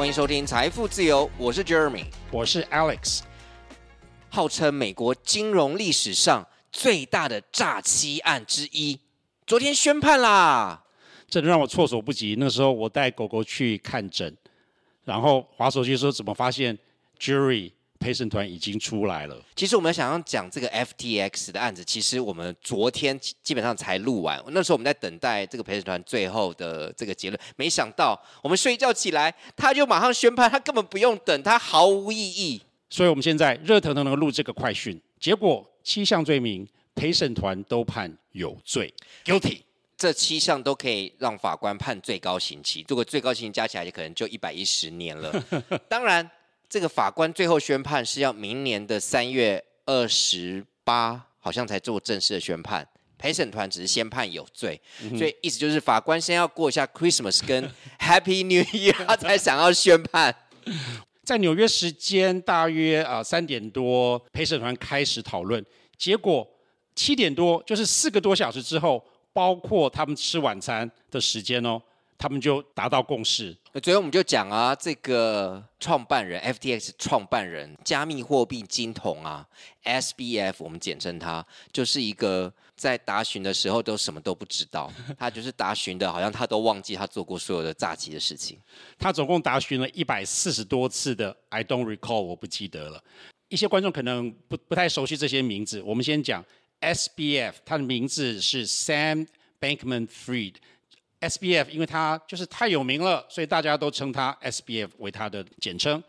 欢迎收听财富自由，我是 Jeremy，我是 Alex。号称美国金融历史上最大的诈欺案之一，昨天宣判啦！这让我措手不及。那时候我带狗狗去看诊，然后滑手机说怎么发现 jury 陪审团已经出来了。其实我们想要讲这个 FTX 的案子，其实我们昨天基本上才录完。那时候我们在等待这个陪审团最后的这个结论，没想到我们睡觉起来，他就马上宣判，他根本不用等，他毫无意义。所以我们现在热腾腾的录这个快讯，结果七项罪名陪审团都判有罪，guilty。这七项都可以让法官判最高刑期，如果最高刑期加起来，就可能就一百一十年了。当然。这个法官最后宣判是要明年的三月二十八，好像才做正式的宣判。陪审团只是先判有罪，嗯、所以意思就是法官先要过一下 Christmas 跟 Happy New Year，他才想要宣判。在纽约时间大约啊三点多，陪审团开始讨论，结果七点多，就是四个多小时之后，包括他们吃晚餐的时间哦。他们就达到共识。昨天我们就讲啊，这个创办人 FTX 创办人，加密货币金童啊，SBF 我们简称他，就是一个在答询的时候都什么都不知道，他就是答询的，好像他都忘记他做过所有的诈欺的事情。他总共答询了一百四十多次的，I don't recall，我不记得了。一些观众可能不不太熟悉这些名字，我们先讲 SBF，他的名字是 Sam Bankman-Fried。SBF，因为它就是太有名了，所以大家都称它 SBF 为它的简称。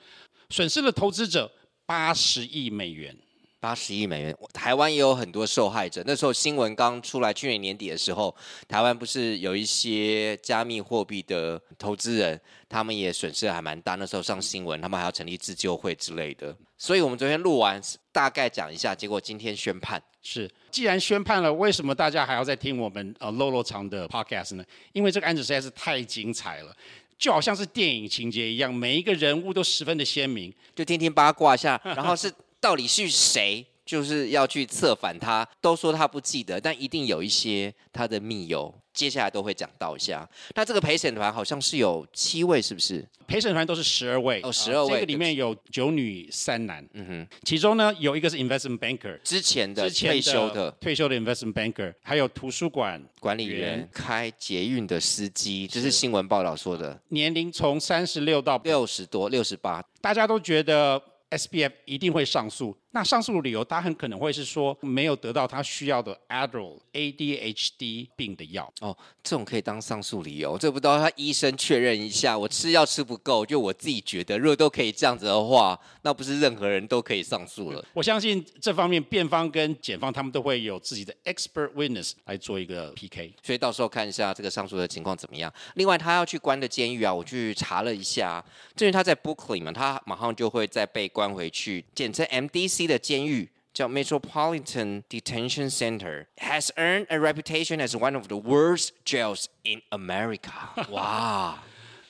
损失了投资者八十亿美元。八十亿美元，台湾也有很多受害者。那时候新闻刚出来，去年年底的时候，台湾不是有一些加密货币的投资人，他们也损失还蛮大。那时候上新闻，他们还要成立自救会之类的。所以我们昨天录完，大概讲一下，结果今天宣判。是，既然宣判了，为什么大家还要再听我们呃落落长的 podcast 呢？因为这个案子实在是太精彩了，就好像是电影情节一样，每一个人物都十分的鲜明。就天天八卦下，然后是。到底是谁？就是要去策反他，都说他不记得，但一定有一些他的密友，接下来都会讲到一下。那这个陪审团好像是有七位，是不是？陪审团都是十二位，哦，十二位，这个里面有九女三男，嗯哼，其中呢有一个是 investment banker，之前的退休的退休的 investment banker，还有图书馆管理员，开捷运的司机，这是新闻报道说的，年龄从三十六到六十多，六十八，大家都觉得。SBF 一定会上诉。那上诉的理由，他很可能会是说没有得到他需要的 Adderall ADHD 病的药。哦，这种可以当上诉理由。这不知道他医生确认一下，我吃药吃不够。就我自己觉得，如果都可以这样子的话，那不是任何人都可以上诉了。我相信这方面辩方跟检方他们都会有自己的 expert witness 来做一个 PK。所以到时候看一下这个上诉的情况怎么样。另外，他要去关的监狱啊，我去查了一下，至于他在 Brooklyn 嘛，他马上就会再被关回去，简称 MDC。的监狱叫 Metropolitan Detention Center，has earned a reputation as one of the worst jails in America。哇，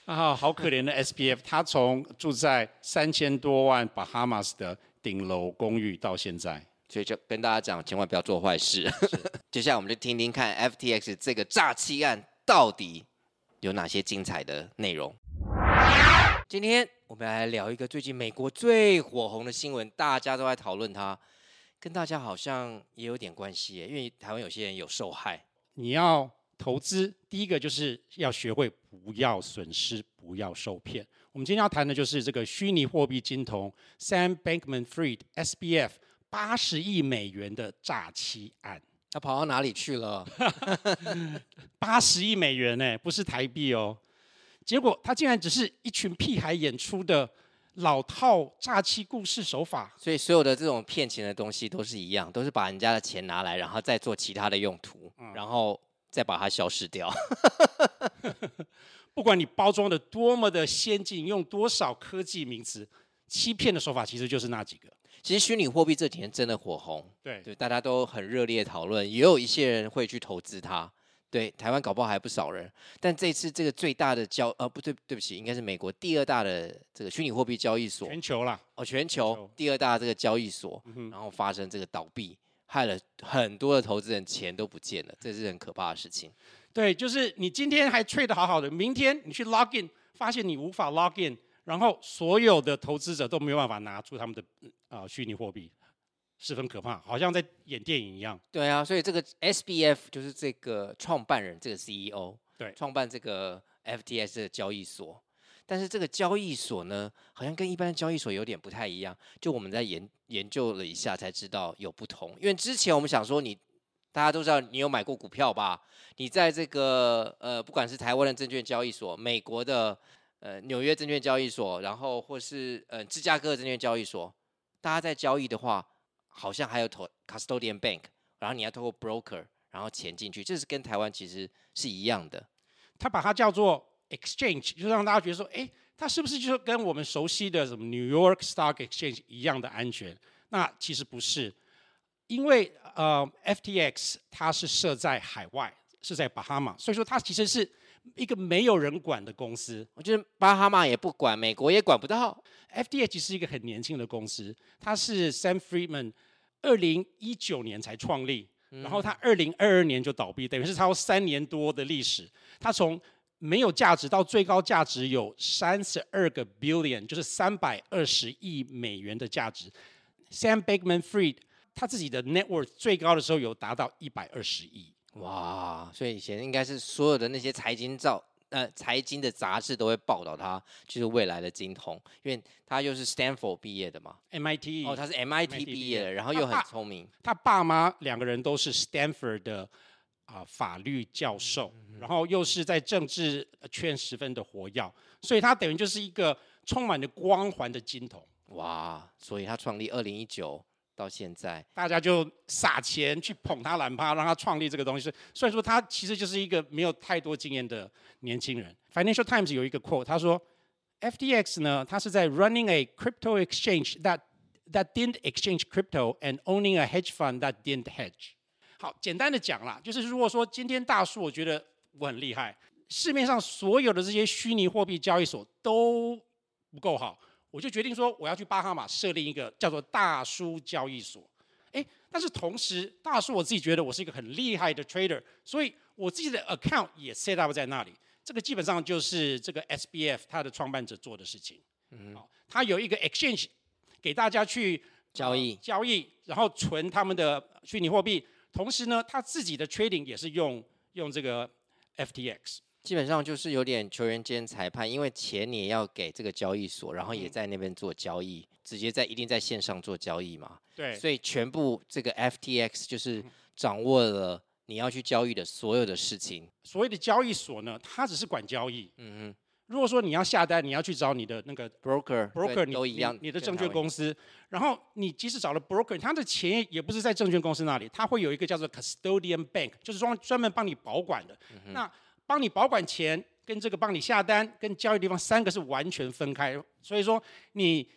啊，好可怜的 SBF，他从住在三千多万巴哈马斯的顶楼公寓到现在，所以就跟大家讲，千万不要做坏事。接下来我们就听听看 FTX 这个诈欺案到底有哪些精彩的内容。今天我们来聊一个最近美国最火红的新闻，大家都在讨论它，跟大家好像也有点关系耶，因为台湾有些人有受害。你要投资，第一个就是要学会不要损失，不要受骗。我们今天要谈的就是这个虚拟货币金童 Sam Bankman-Fried SBF 八十亿美元的诈欺案，他跑到哪里去了？八十亿美元呢，不是台币哦。结果他竟然只是一群屁孩演出的老套诈欺故事手法，所以所有的这种骗钱的东西都是一样，都是把人家的钱拿来，然后再做其他的用途，嗯、然后再把它消失掉。不管你包装的多么的先进，用多少科技名词，欺骗的手法其实就是那几个。其实虚拟货币这几年真的火红，对，对，大家都很热烈讨论，也有一些人会去投资它。对，台湾搞不好还不少人，但这次这个最大的交，呃，不对，对不起，应该是美国第二大的这个虚拟货币交易所，全球啦，哦，全球，第二大的这个交易所，嗯、然后发生这个倒闭，害了很多的投资人钱都不见了，这是很可怕的事情。对，就是你今天还 trade 得好好的，明天你去 log in，发现你无法 log in。然后所有的投资者都没有办法拿出他们的啊虚拟货币，十分可怕，好像在演电影一样。对啊，所以这个 SBF 就是这个创办人，这个 CEO，对，创办这个 FTS 的交易所。但是这个交易所呢，好像跟一般的交易所有点不太一样。就我们在研研究了一下，才知道有不同。因为之前我们想说你，你大家都知道你有买过股票吧？你在这个呃，不管是台湾的证券交易所、美国的呃纽约证券交易所，然后或是呃芝加哥的证券交易所，大家在交易的话，好像还有投 custodian bank，然后你要透过 broker，然后钱进去，这是跟台湾其实是一样的。他把它叫做。Exchange 就让大家觉得说，哎，它是不是就是跟我们熟悉的什么 New York Stock Exchange 一样的安全？那其实不是，因为呃，FTX 它是设在海外，是在巴哈马，所以说它其实是一个没有人管的公司。我觉得巴哈马也不管，美国也管不到。FTX 是一个很年轻的公司，它是 Sam Friedman 二零一九年才创立，然后它二零二二年就倒闭，等于是超过三年多的历史。它从没有价值到最高价值有三十二个 billion，就是三百二十亿美元的价值。Sam Bankman-Fried 他自己的 net worth 最高的时候有达到一百二十亿。哇！所以以前应该是所有的那些财经照呃财经的杂志都会报道他就是未来的金童，因为他又是 Stanford 毕业的嘛，MIT 哦，他是 MIT 毕业的，然后又很聪明。他爸妈两个人都是 Stanford 的。啊，法律教授，然后又是在政治圈十分的活跃，所以他等于就是一个充满了光环的金童。哇！所以他创立二零一九到现在，大家就撒钱去捧他蓝趴，让他创立这个东西。所以说他其实就是一个没有太多经验的年轻人。Financial Times 有一个 quote，他说：“FTX 呢，他是在 running a crypto exchange that that didn't exchange crypto and owning a hedge fund that didn't hedge。”好，简单的讲啦，就是如果说今天大叔，我觉得我很厉害，市面上所有的这些虚拟货币交易所都不够好，我就决定说我要去巴哈马设立一个叫做大叔交易所。诶，但是同时大叔我自己觉得我是一个很厉害的 trader，所以我自己的 account 也 set up 在那里。这个基本上就是这个 SBF 它的创办者做的事情。嗯，好，他有一个 exchange 给大家去交易、呃、交易，然后存他们的虚拟货币。同时呢，他自己的 trading 也是用用这个 FTX，基本上就是有点球员兼裁判，因为钱你也要给这个交易所，然后也在那边做交易，嗯、直接在一定在线上做交易嘛。对，所以全部这个 FTX 就是掌握了你要去交易的所有的事情。所谓的交易所呢，它只是管交易。嗯嗯。如果说你要下单，你要去找你的那个 broker，broker 你都一样，你的证券公司。然后你即使找了 broker，他的钱也不是在证券公司那里，他会有一个叫做 custodian bank，就是专专门帮你保管的。嗯、那帮你保管钱跟这个帮你下单跟交易地方三个是完全分开，所以说你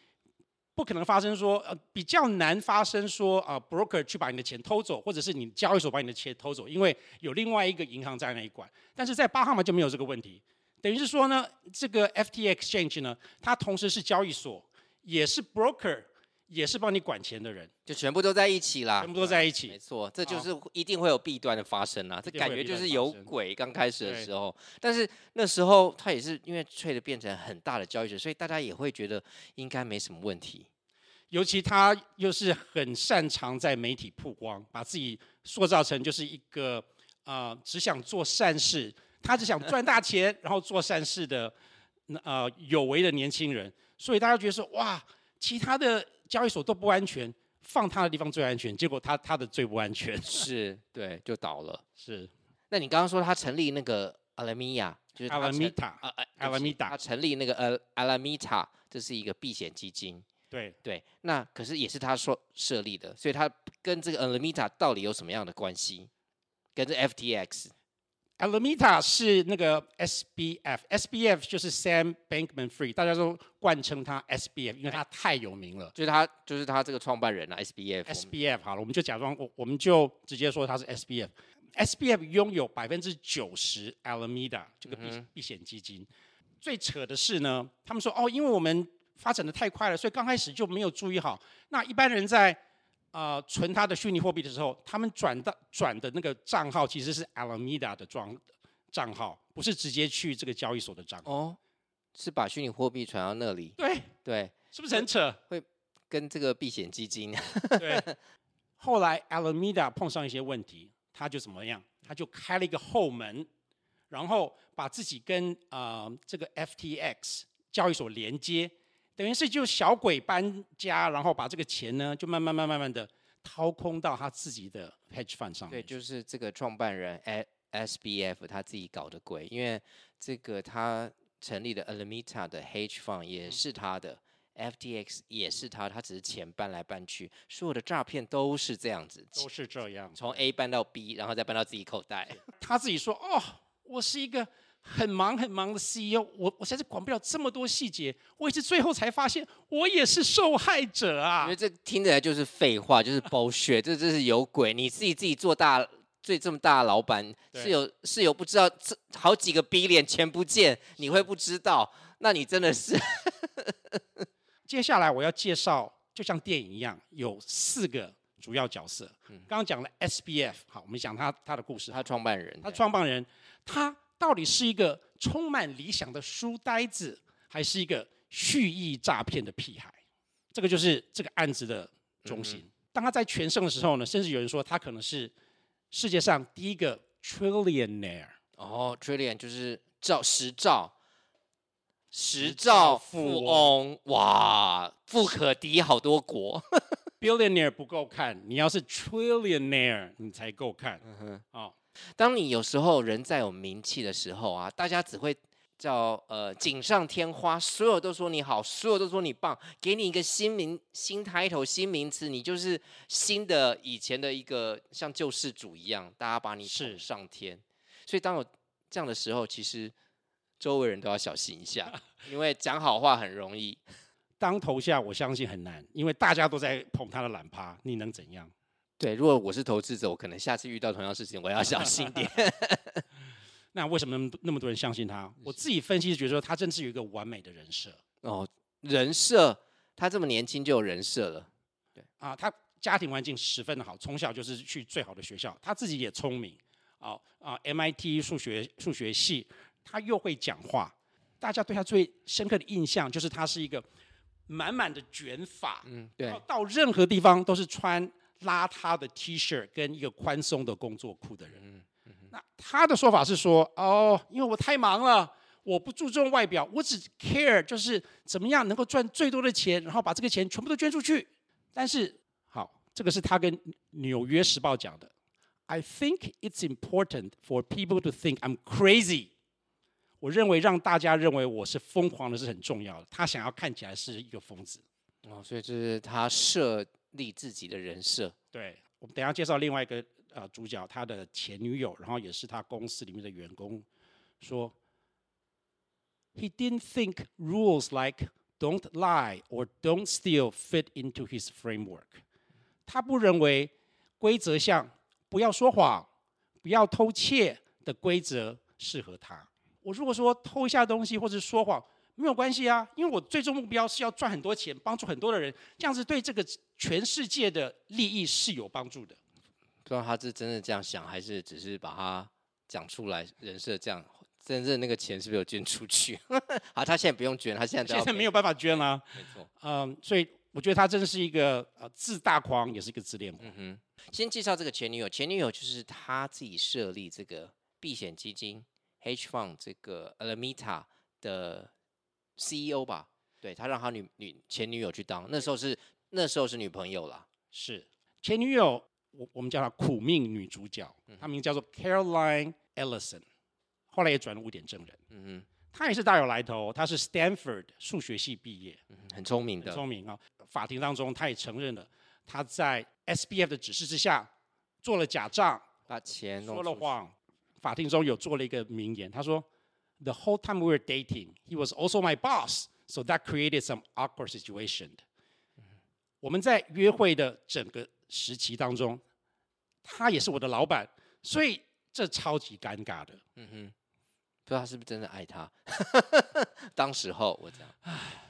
不可能发生说呃比较难发生说啊、呃、broker 去把你的钱偷走，或者是你交易所把你的钱偷走，因为有另外一个银行在那里管。但是在巴哈马就没有这个问题。等于是说呢，这个 FTX Exchange 呢，它同时是交易所，也是 broker，也是帮你管钱的人，就全部都在一起啦。全部都在一起，没错，这就是一定会有弊端的发生啦。这感觉就是有鬼。刚开始的时候，但是那时候他也是因为 trade 变成很大的交易者，所以大家也会觉得应该没什么问题。尤其他又是很擅长在媒体曝光，把自己塑造成就是一个啊、呃，只想做善事。他只想赚大钱，然后做善事的，呃，有为的年轻人，所以大家觉得说，哇，其他的交易所都不安全，放他的地方最安全，结果他他的最不安全，是对，就倒了。是，那你刚刚说他成立那个 Alameda，就是 Alameda，呃呃，Alameda，他成立那个呃 Alameda，这是一个避险基金。对对，那可是也是他说设立的，所以他跟这个阿拉米塔到底有什么样的关系？跟这 FTX？Alameda 是那个 SBF，SBF 就是 Sam Bankman-Fried，大家都惯称他 SBF，因为他太有名了。就是他，就是他这个创办人啊，SBF。SBF 好了，我们就假装我，我们就直接说他是 SBF。SBF 拥有百分之九十 Alameda 这个避避险基金。最扯的是呢，他们说哦，因为我们发展的太快了，所以刚开始就没有注意好。那一般人在啊、呃，存他的虚拟货币的时候，他们转到转的那个账号其实是 Alameda 的账账号，不是直接去这个交易所的账号。哦，是把虚拟货币传到那里，对对，是不是很扯？会跟这个避险基金，对。后来 Alameda 碰上一些问题，他就怎么样？他就开了一个后门，然后把自己跟啊、呃、这个 FTX 交易所连接，等于是就小鬼搬家，然后把这个钱呢就慢慢慢慢慢的掏空到他自己的 hedge fund 上面。对，就是这个创办人 SBF 他自己搞的鬼，因为这个他。成立的 Alameda 的 Hedge Fund 也是他的，FTX 也是他，他只是钱搬来搬去，所有的诈骗都是这样子，都是这样，从 A 搬到 B，然后再搬到自己口袋。他自己说：“哦，我是一个很忙很忙的 CEO，我我实在是管不了这么多细节，我也是最后才发现我也是受害者啊。”因为这听起来就是废话，就是 bullshit，这这是有鬼，你自己自己做大。最这么大的老板是有是有不知道这好几个 billion 钱不见，你会不知道？那你真的是。接下来我要介绍，就像电影一样，有四个主要角色。刚刚讲了 SBF，好，我们讲他他的故事。他创办人，他创办人，他到底是一个充满理想的书呆子，还是一个蓄意诈骗的屁孩？这个就是这个案子的中心。嗯、当他在全盛的时候呢，甚至有人说他可能是。世界上第一个 trillionaire 哦，trillion 就是兆十兆，十兆富翁哇，富可敌好多国。billionaire 不够看，你要是 trillionaire 你才够看。嗯哼，哦，当你有时候人在有名气的时候啊，大家只会。叫呃锦上添花，所有都说你好，所有都说你棒，给你一个新名新 title 新名词，你就是新的以前的一个像救世主一样，大家把你捧上天。所以当有这样的时候，其实周围人都要小心一下，因为讲好话很容易，当头下我相信很难，因为大家都在捧他的懒趴，你能怎样？对，如果我是投资者，我可能下次遇到同样事情，我要小心点。那为什么那么多人相信他？我自己分析是觉得说他真是有一个完美的人设。哦，人设，他这么年轻就有人设了，对。啊，他家庭环境十分的好，从小就是去最好的学校，他自己也聪明，哦啊，MIT 数学数学系，他又会讲话，大家对他最深刻的印象就是他是一个满满的卷发，嗯，对，到任何地方都是穿邋遢的 T 恤跟一个宽松的工作裤的人。嗯那他的说法是说，哦，因为我太忙了，我不注重外表，我只 care 就是怎么样能够赚最多的钱，然后把这个钱全部都捐出去。但是，好，这个是他跟《纽约时报》讲的。I think it's important for people to think I'm crazy。我认为让大家认为我是疯狂的是很重要的。他想要看起来是一个疯子，哦，所以这是他设立自己的人设。对，我们等下介绍另外一个。呃，主角他的前女友，然后也是他公司里面的员工，说，He didn't think rules like don't lie or don't steal fit into his framework。他不认为规则像不要说谎、不要偷窃的规则适合他。我如果说偷一下东西或者说谎，没有关系啊，因为我最终目标是要赚很多钱，帮助很多的人，这样子对这个全世界的利益是有帮助的。不知道他是真的这样想，还是只是把他讲出来人设这样，真正那个钱是不是有捐出去？好，他现在不用捐，他现在现在没有办法捐了。没错，嗯，所以我觉得他真的是一个呃自大狂，也是一个自恋狂。嗯哼，先介绍这个前女友，前女友就是他自己设立这个避险基金 Hedge Fund 这个 Alameda 的 CEO 吧？对，他让他女女前女友去当，那时候是那时候是女朋友啦，是前女友。我我们叫她苦命女主角，她名叫做 Caroline Ellison，后来也转了污点证人。嗯哼，她也是大有来头，她是 Stanford 数学系毕业，很聪明的，很聪明啊。法庭当中，她也承认了，她在 SBF 的指示之下做了假账，把钱说了谎。法庭中有做了一个名言，他说：“The whole time we were dating, he was also my boss, so that created some awkward situation。”我们在约会的整个时期当中，他也是我的老板，所以这超级尴尬的。嗯哼，不知道他是不是真的爱他。当时候我这样，唉，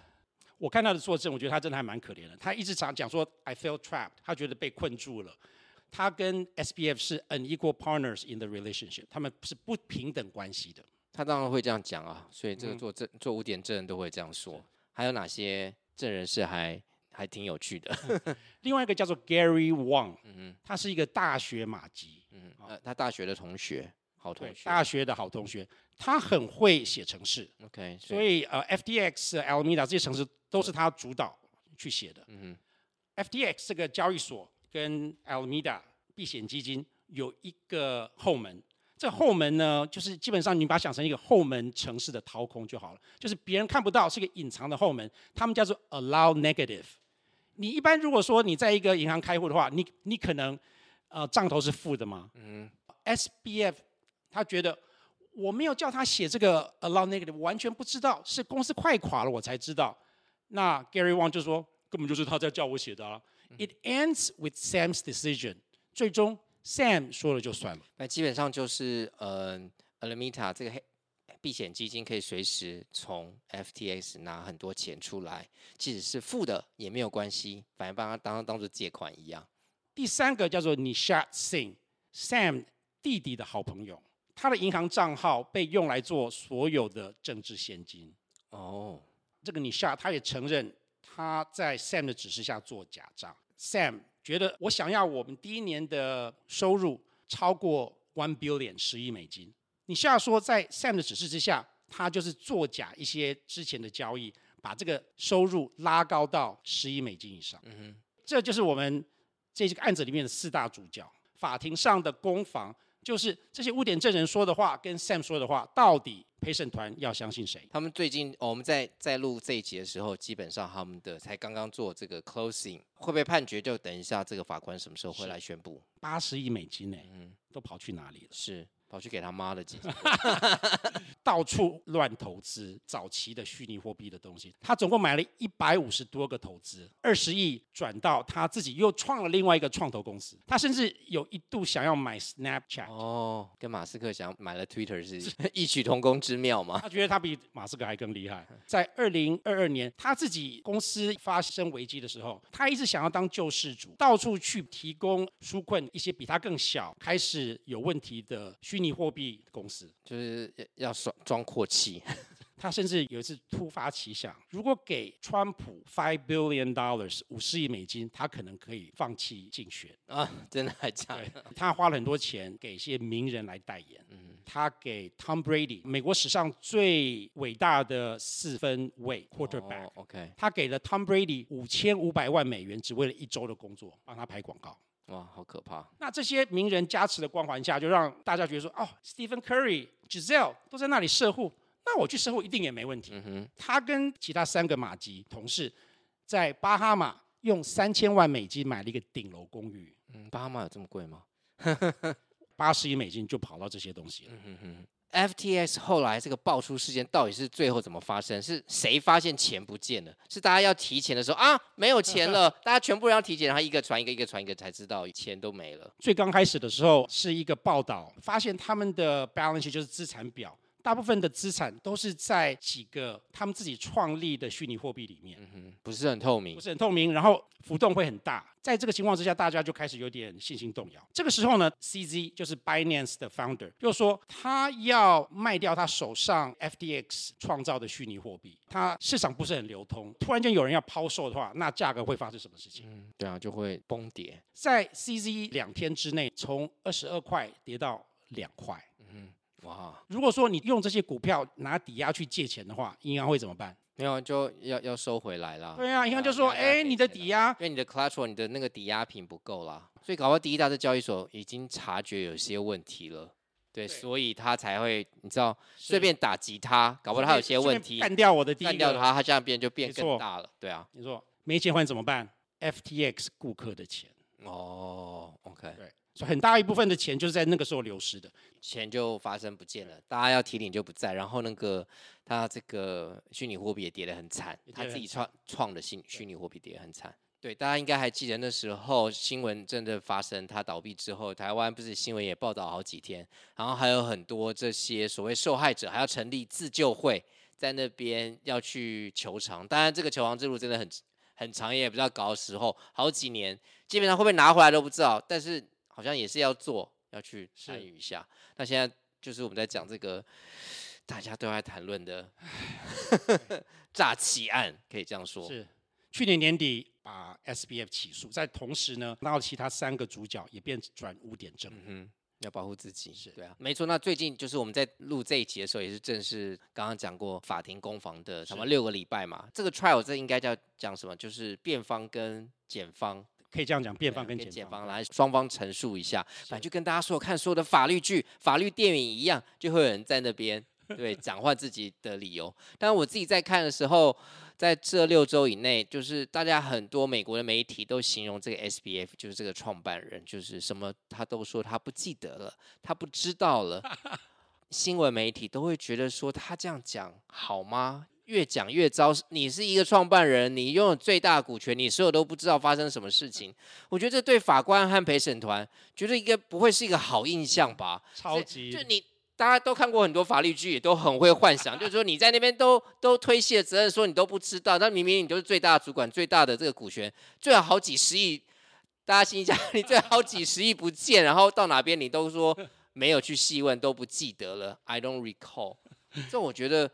我看他的作证，我觉得他真的还蛮可怜的。他一直常讲说 I feel trapped，他觉得被困住了。他跟 SBF 是 unequal partners in the relationship，他们是不平等关系的。他当然会这样讲啊，所以这个做证、嗯、做污点证人都会这样说。还有哪些证人是还还挺有趣的？另外一个叫做 Gary Wang，他是一个大学马吉，嗯，呃，他大学的同学，好同学，大学的好同学，他很会写程式，OK，所以。呃，FTX、Alameda 这些城市都是他主导去写的，嗯哼，FTX 这个交易所跟 Alameda 避险基金有一个后门。这后门呢，就是基本上你把它想成一个后门城市的掏空就好了，就是别人看不到，是一个隐藏的后门，他们叫做 allow negative。你一般如果说你在一个银行开户的话，你你可能呃账头是负的嘛？嗯。SBF 他觉得我没有叫他写这个 allow negative，完全不知道，是公司快垮了我才知道。那 Gary Wang 就说根本就是他在叫我写的啊。It ends with Sam's decision，最终。Sam 说了就算了，那基本上就是呃，Alameda 这个黑避险基金可以随时从 FTX 拿很多钱出来，即使是负的也没有关系，反正把它当当做借款一样。第三个叫做 Nishat Singh，Sam 弟弟的好朋友，他的银行账号被用来做所有的政治现金。哦，这个 Nishat 他也承认他在 Sam 的指示下做假账。Sam 觉得我想要我们第一年的收入超过 one billion 十亿美金。你下说在 Sam 的指示之下，他就是作假一些之前的交易，把这个收入拉高到十亿美金以上。嗯哼，这就是我们这个案子里面的四大主角。法庭上的攻防就是这些污点证人说的话跟 Sam 说的话到底。陪审团要相信谁？他们最近，哦、我们在在录这一集的时候，基本上他们的才刚刚做这个 closing，会不会判决？就等一下这个法官什么时候会来宣布？八十亿美金呢？嗯，都跑去哪里了？是。跑去给他妈的几钱？到处乱投资早期的虚拟货币的东西，他总共买了一百五十多个投资，二十亿转到他自己又创了另外一个创投公司。他甚至有一度想要买 Snapchat。哦，跟马斯克想买了 Twitter 是 异曲同工之妙吗？他觉得他比马斯克还更厉害。在二零二二年，他自己公司发生危机的时候，他一直想要当救世主，到处去提供纾困一些比他更小、开始有问题的虚拟。虚拟货币公司就是要装装阔气，他甚至有一次突发奇想，如果给川普 five billion dollars 五十亿美金，他可能可以放弃竞选啊！真的还假的？他花了很多钱给一些名人来代言，嗯，他给 Tom Brady 美国史上最伟大的四分卫 quarterback，OK，、oh, okay. 他给了 Tom Brady 五千五百万美元，只为了一周的工作，帮他拍广告。哇，好可怕！那这些名人加持的光环下，就让大家觉得说，哦，Stephen Curry、Giselle 都在那里设户，那我去设户一定也没问题。嗯，他跟其他三个马吉同事，在巴哈马用三千万美金买了一个顶楼公寓。嗯，巴哈马有这么贵吗？八十亿美金就跑到这些东西了。嗯哼哼。FTX 后来这个爆出事件到底是最后怎么发生？是谁发现钱不见了？是大家要提钱的时候啊，没有钱了，大家全部人要提钱，然后一个传一个，一个传一个，才知道钱都没了。最刚开始的时候是一个报道，发现他们的 balance 就是资产表。大部分的资产都是在几个他们自己创立的虚拟货币里面，嗯哼，不是很透明，不是很透明，然后浮动会很大。在这个情况之下，大家就开始有点信心动摇。这个时候呢，CZ 就是 Binance 的 founder 又说他要卖掉他手上 FTX 创造的虚拟货币，他市场不是很流通，突然间有人要抛售的话，那价格会发生什么事情？嗯，对啊，就会崩跌。在 CZ 两天之内，从二十二块跌到两块。哇！如果说你用这些股票拿抵押去借钱的话，银行会怎么办？没有，就要要收回来啦。对啊，银行就说：“哎，你的抵押，因为你的 collateral，你的那个抵押品不够啦。”所以搞到第一大的交易所已经察觉有些问题了，对，对所以他才会你知道随便打击他，搞不好他有些问题，干掉我的第一，干掉他，他这样变就变更大了。对啊，你说没钱还怎么办？FTX 顾客的钱。哦，OK，对。所以很大一部分的钱就是在那个时候流失的，钱就发生不见了，大家要提领就不在，然后那个他这个虚拟货币也跌得很惨，他自己创创的新虚拟货币跌得很惨。对，大家应该还记得那时候新闻真的发生，他倒闭之后，台湾不是新闻也报道好几天，然后还有很多这些所谓受害者还要成立自救会，在那边要去求偿。当然这个求偿之路真的很很长，也不知道搞的时候好几年，基本上会不会拿回来都不知道，但是。好像也是要做，要去参与一下。那现在就是我们在讲这个大家都在谈论的 诈欺案，可以这样说。是去年年底把 SBF 起诉，在同时呢，然后其他三个主角也变转污点证。嗯要保护自己，是对啊，没错。那最近就是我们在录这一集的时候，也是正式刚刚讲过法庭攻防的，什么六个礼拜嘛。这个 trial 这应该叫讲什么？就是辩方跟检方，可以这样讲，辩方跟检方，方来双方陈述一下。反正就跟大家说，看所有的法律剧、法律电影一样，就会有人在那边 对讲话自己的理由。但是我自己在看的时候。在这六周以内，就是大家很多美国的媒体都形容这个 SBF，就是这个创办人，就是什么他都说他不记得了，他不知道了。新闻媒体都会觉得说他这样讲好吗？越讲越糟。你是一个创办人，你拥有最大股权，你所有都不知道发生什么事情。我觉得这对法官和陪审团觉得应该不会是一个好印象吧？超级，就你。大家都看过很多法律剧，也都很会幻想，就是说你在那边都都推卸责任，说你都不知道，但明明你就是最大的主管，最大的这个股权，最好好几十亿，大家心想你最好好几十亿不见，然后到哪边你都说没有去细问，都不记得了，I don't recall。这我觉得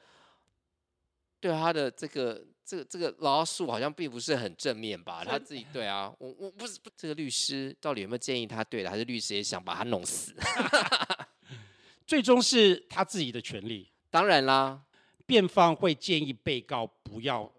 对他的这个这个这个老鼠好像并不是很正面吧？他自己对啊，我我不是这个律师到底有没有建议他对的，还是律师也想把他弄死？最终是他自己的权利，当然啦，辩方会建议被告不要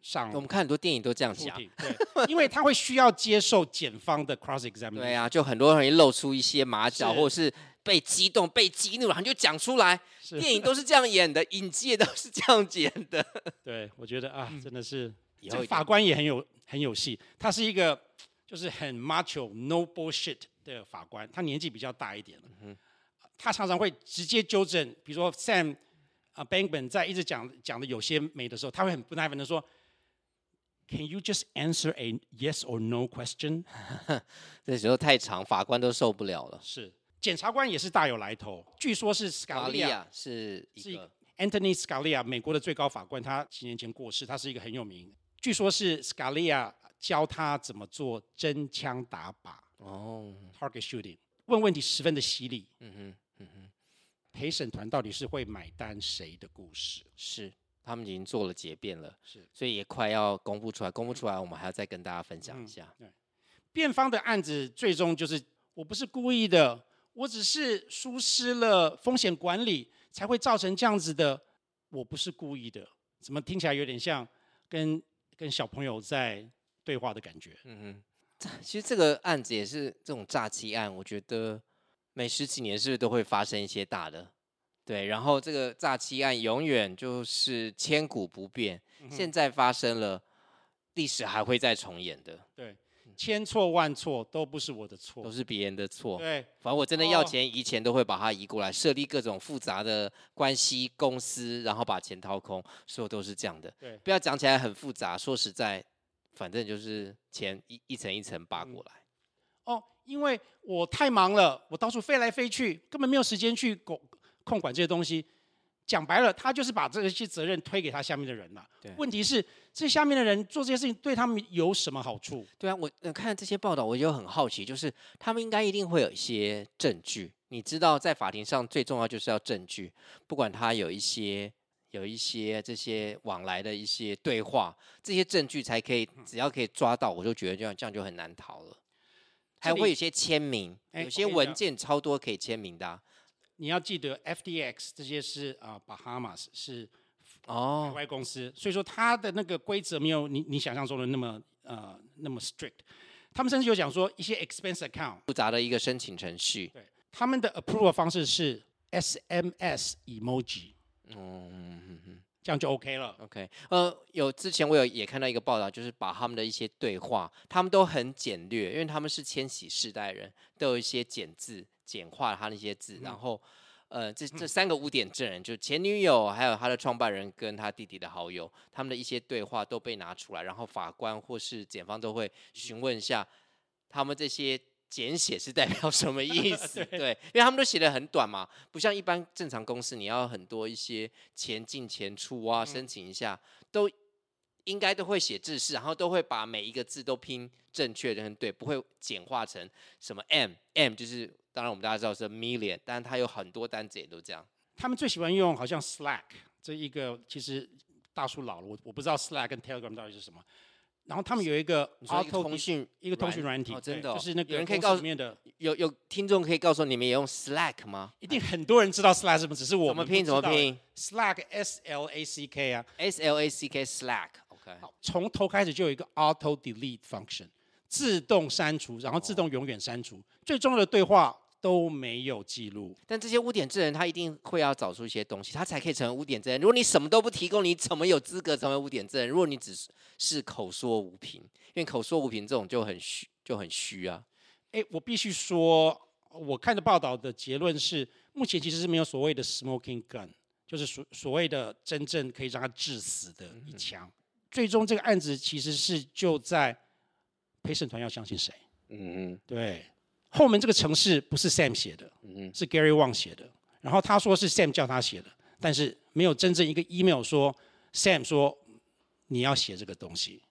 上。我们看很多电影都这样讲，对，因为他会需要接受检方的 cross examination。对啊，就很多人会露出一些马脚，或者是被激动、被激怒，然后就讲出来。电影都是这样演的，影集也都是这样演的。对，我觉得啊，真的是，这法官也很有很有戏。他是一个就是很 macho、no bullshit 的法官，他年纪比较大一点了。嗯他常常会直接纠正，比如说 Sam 啊 Bankman 在一直讲讲的有些美的时候，他会很不耐烦的说：“Can you just answer a yes or no question？” 这时候太长，法官都受不了了。是，检察官也是大有来头，据说是 Scalia 是一个 Anthony Scalia 美国的最高法官，他几年前过世，他是一个很有名。据说是 Scalia 教他怎么做真枪打靶哦，target shooting，问问题十分的犀利。嗯哼。嗯哼，陪审团到底是会买单谁的故事？是，他们已经做了结辩了，是，所以也快要公布出来。公布出来，我们还要再跟大家分享一下。嗯、对，辩方的案子最终就是，我不是故意的，我只是疏失了风险管理，才会造成这样子的。我不是故意的，怎么听起来有点像跟跟小朋友在对话的感觉？嗯哼，其实这个案子也是这种诈欺案，我觉得。每十几年是不是都会发生一些大的？对，然后这个诈欺案永远就是千古不变。嗯、现在发生了，历史还会再重演的。对，千错万错都不是我的错，都是别人的错。对，反正我真的要钱移钱，都会把它移过来，设立各种复杂的关系公司，然后把钱掏空，所有都是这样的。对，不要讲起来很复杂，说实在，反正就是钱一一层一层扒过来。嗯哦，因为我太忙了，我到处飞来飞去，根本没有时间去管控管这些东西。讲白了，他就是把这些责任推给他下面的人了。对，问题是这下面的人做这些事情对他们有什么好处？对啊，我看这些报道，我就很好奇，就是他们应该一定会有一些证据。你知道，在法庭上最重要就是要证据，不管他有一些有一些这些往来的一些对话，这些证据才可以，只要可以抓到，我就觉得这样这样就很难逃了。还会有些签名，有些文件超多可以签名的、啊。你要记得 FDX 这些是啊，Bahamas 是哦海外公司，所以说它的那个规则没有你你想象中的那么呃那么 strict。他们甚至有讲说一些 expense account 复杂的一个申请程序。对，他们的 approval 方式是 SMS emoji。嗯嗯嗯。这样就 OK 了。OK，呃，有之前我有也看到一个报道，就是把他们的一些对话，他们都很简略，因为他们是千禧世代人，都有一些简字，简化他那些字。嗯、然后，呃，这这三个污点证人，就前女友，还有他的创办人跟他弟弟的好友，他们的一些对话都被拿出来，然后法官或是检方都会询问一下他们这些。简写是代表什么意 思？对，对，因为他们都写的很短嘛，不像一般正常公司，你要很多一些钱进钱出啊，申请一下，都应该都会写字式，然后都会把每一个字都拼正确的，对，不会简化成什么 M M，就是当然我们大家知道是 million，但是它有很多单子也都这样。他们最喜欢用好像 Slack 这一个，其实大叔老了，我我不知道 Slack 跟 Telegram 到底是什么。然后他们有一个 auto 通讯一个通讯软体，哦、真的、哦，就是那个有人可以告诉里面的有有听众可以告诉你们也用 Slack 吗？一定很多人知道 Slack 是什么，只是我怎么拼怎么拼？Slack S L A C K 啊，S L A C K Slack。OK，好，从头开始就有一个 auto delete function，自动删除，然后自动永远删除，哦、最重要的对话。都没有记录，但这些污点证人他一定会要找出一些东西，他才可以成为污点证人。如果你什么都不提供，你怎么有资格成为污点证人？如果你只是口说无凭，因为口说无凭这种就很虚，就很虚啊。哎，我必须说，我看的报道的结论是，目前其实是没有所谓的 smoking gun，就是所所谓的真正可以让他致死的一枪。嗯、最终这个案子其实是就在陪审团要相信谁？嗯嗯，对。后门这个城市不是 Sam 写的，嗯、是 Gary Wang 写的。然后他说是 Sam 叫他写的，但是没有真正一个 email 说 Sam 说你要写这个东西。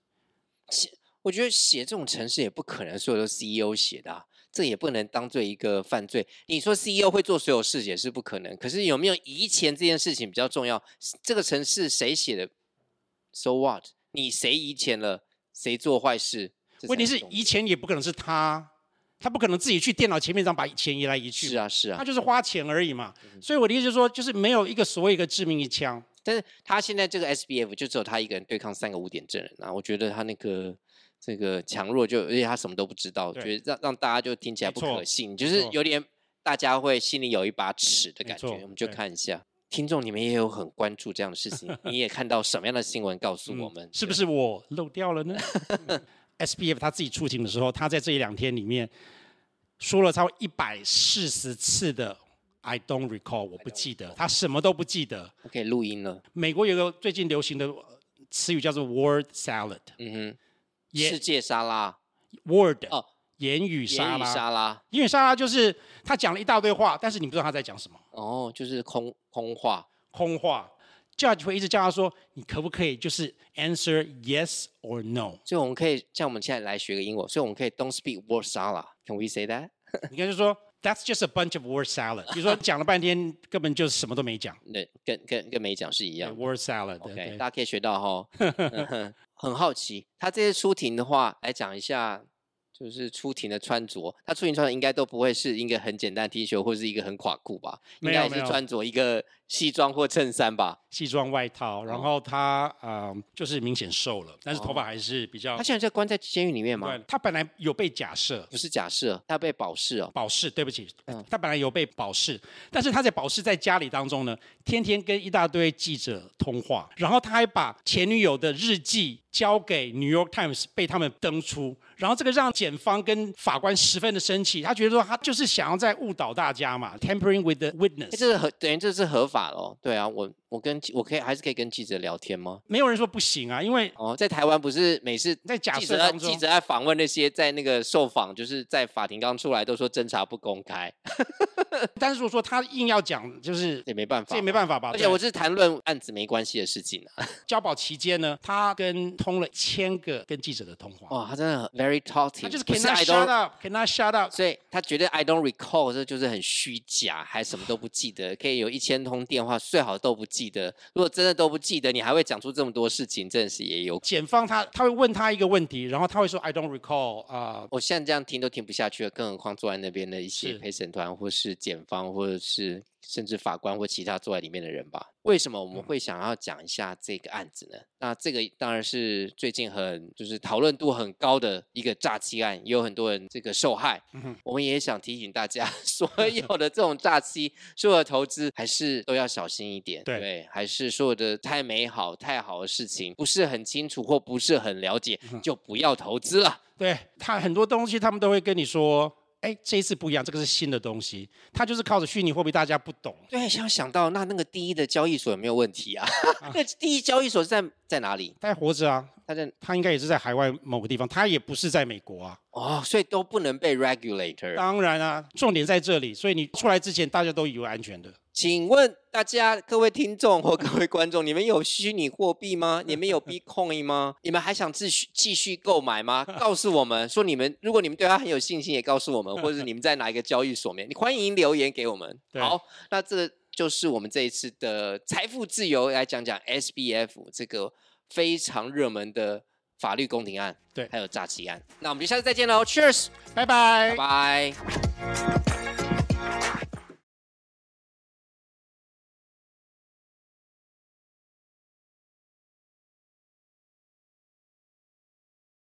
写，我觉得写这种城市也不可能所有都 CEO 写的啊，这也不能当做一个犯罪。你说 CEO 会做所有事也是不可能，可是有没有移钱这件事情比较重要？这个城市谁写的？So what？你谁移钱了？谁做坏事？问题是移钱也不可能是他。他不可能自己去电脑前面上把钱移来移去。是啊，是啊，他就是花钱而已嘛。所以我的意思就是说，就是没有一个所谓一个致命一枪。但是他现在这个 SBF 就只有他一个人对抗三个污点证人啊，我觉得他那个这个强弱就，而且他什么都不知道，觉得让让大家就听起来不可信，就是有点大家会心里有一把尺的感觉。我们就看一下，听众你们也有很关注这样的事情，你也看到什么样的新闻告诉我们？是不是我漏掉了呢？SBF 他自己出庭的时候，他在这一两天里面说了超过一百四十次的 “I don't recall”，我不记得，他什么都不记得。OK，录音了。美国有个最近流行的词语叫做 “word salad”，嗯哼，世界沙拉。Word 哦，言语沙拉。沙拉。言语沙拉就是他讲了一大堆话，但是你不知道他在讲什么。哦，就是空空话，空话。Judge 会一直叫他说：“你可不可以就是 answer yes or no？” 所以我们可以像我们现在来学个英文，所以我们可以 “Don't speak word salad”。Can we say that？你看就说 “That's just a bunch of word salad”。比如说讲了半天，根本就是什么都没讲。对，跟跟跟没讲是一样。Word salad。OK，大家可以学到哈。很好奇，他这些出庭的话，来讲一下。就是出庭的穿着，他出庭穿着应该都不会是一个很简单的 T 恤或是一个很垮裤吧？应该是穿着一个西装或衬衫吧？西装外套，然后他呃就是明显瘦了，但是头发还是比较。哦、他现在在关在监狱里面吗？他本来有被假释，不是假释，他被保释哦。保释，对不起，嗯他本来有被保释，但是他在保释在家里当中呢，天天跟一大堆记者通话，然后他还把前女友的日记交给 New York Times 被他们登出。然后这个让检方跟法官十分的生气，他觉得说他就是想要在误导大家嘛，tampering with the witness。这是合等于这是合法法喽？对啊，我我跟我可以还是可以跟记者聊天吗？没有人说不行啊，因为哦，在台湾不是每次在假设当中记者在访问那些在那个受访，就是在法庭刚出来都说侦查不公开。但是如果说他硬要讲，就是也没办法，这也没办法吧？而且我是谈论案子没关系的事情啊。交保期间呢，他跟通了千个跟记者的通话。哇，他真的 very talkative。他就是 cannot shut up，cannot shut up。所以他觉得 I don't recall，这就是很虚假，还什么都不记得。可以有一千通电话，最好都不记得。如果真的都不记得，你还会讲出这么多事情，真的是也有。检方他他会问他一个问题，然后他会说 I don't recall 啊、uh。我现在这样听都听不下去了，更何况坐在那边的一些陪审团或是检方或者是。甚至法官或其他坐在里面的人吧？为什么我们会想要讲一下这个案子呢？那这个当然是最近很就是讨论度很高的一个诈欺案，也有很多人这个受害。我们也想提醒大家，所 有的这种诈欺，所有的投资还是都要小心一点。对，还是所有的太美好、太好的事情，不是很清楚或不是很了解，就不要投资了。对，他很多东西，他们都会跟你说。哎，这一次不一样，这个是新的东西，它就是靠着虚拟货币，大家不懂。对，想想到那那个第一的交易所有没有问题啊？啊 那第一交易所是在在哪里？他还活着啊，他在，他应该也是在海外某个地方，他也不是在美国啊。哦，所以都不能被 regulator。当然啊，重点在这里，所以你出来之前，大家都以为安全的。请问大家各位听众或各位观众，你们有虚拟货币吗？你们有 Bitcoin 吗？你们还想继续继续购买吗？告诉我们说你们，如果你们对他很有信心，也告诉我们，或者是你们在哪一个交易所面，你欢迎留言给我们。好，那这就是我们这一次的财富自由来讲讲 SBF 这个非常热门的法律宫廷案，对，还有诈欺案。那我们就下次再见喽，Cheers，拜拜，拜拜。